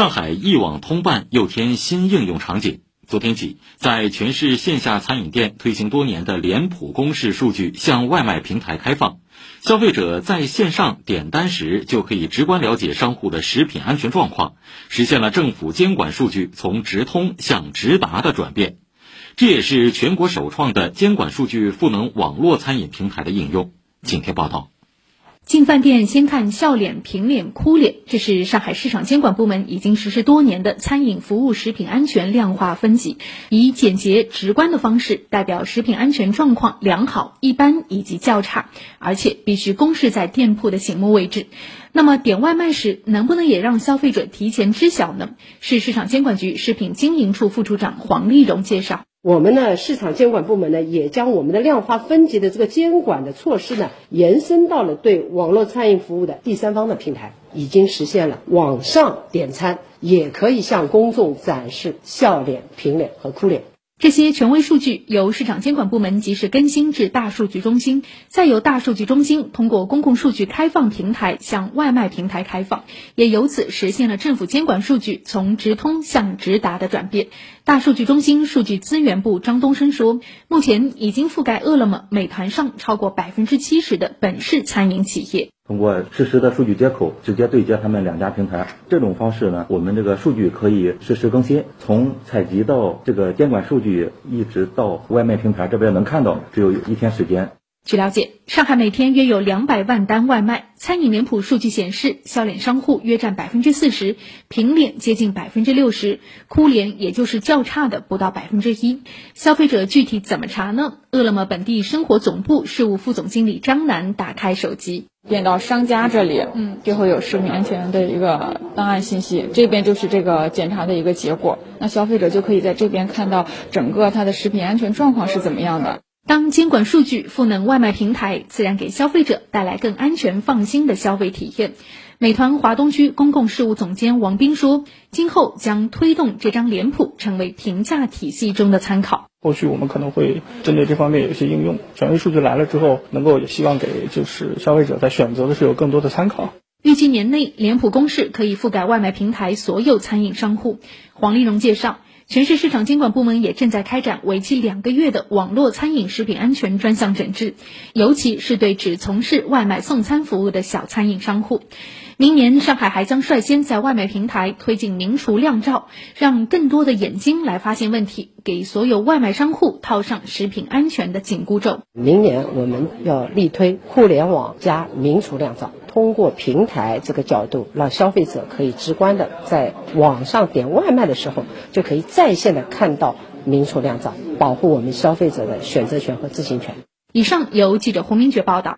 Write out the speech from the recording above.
上海一网通办又添新应用场景。昨天起，在全市线下餐饮店推行多年的脸谱公示数据向外卖平台开放，消费者在线上点单时就可以直观了解商户的食品安全状况，实现了政府监管数据从直通向直达的转变。这也是全国首创的监管数据赋能网络餐饮平台的应用。请听报道。进饭店先看笑脸、平脸、哭脸，这是上海市场监管部门已经实施多年的餐饮服务食品安全量化分级，以简洁直观的方式代表食品安全状况良好、一般以及较差，而且必须公示在店铺的醒目位置。那么点外卖时能不能也让消费者提前知晓呢？市市场监管局食品经营处副处长黄丽蓉介绍。我们呢，市场监管部门呢，也将我们的量化分级的这个监管的措施呢，延伸到了对网络餐饮服务的第三方的平台，已经实现了网上点餐也可以向公众展示笑脸、平脸和哭脸。这些权威数据由市场监管部门及时更新至大数据中心，再由大数据中心通过公共数据开放平台向外卖平台开放，也由此实现了政府监管数据从直通向直达的转变。大数据中心数据资源部张东升说，目前已经覆盖饿了么、美团上超过百分之七十的本市餐饮企业。通过实时的数据接口，直接对接他们两家平台，这种方式呢，我们这个数据可以实时更新，从采集到这个监管数据，一直到外卖平台这边能看到，只有一天时间。据了解，上海每天约有两百万单外卖。餐饮脸谱数据显示，笑脸商户约占百分之四十，平脸接近百分之六十，哭脸也就是较差的不到百分之一。消费者具体怎么查呢？饿了么本地生活总部事务副总经理张楠打开手机，点到商家这里，嗯，就会有食品安全的一个档案信息，这边就是这个检查的一个结果。那消费者就可以在这边看到整个它的食品安全状况是怎么样的。当监管数据赋能外卖平台，自然给消费者带来更安全放心的消费体验。美团华东区公共事务总监王斌说：“今后将推动这张脸谱成为评价体系中的参考。后续我们可能会针对这方面有一些应用，权威数据来了之后，能够也希望给就是消费者在选择的时候有更多的参考。预计年内脸谱公示可以覆盖外卖平台所有餐饮商户。”黄丽蓉介绍。全市市场监管部门也正在开展为期两个月的网络餐饮食品安全专项整治，尤其是对只从事外卖送餐服务的小餐饮商户。明年，上海还将率先在外卖平台推进明厨亮照，让更多的眼睛来发现问题，给所有外卖商户套上食品安全的紧箍咒。明年我们要力推互联网加明厨亮照。通过平台这个角度，让消费者可以直观的在网上点外卖的时候，就可以在线的看到明厨亮灶，保护我们消费者的选择权和知情权。以上由记者胡明珏报道。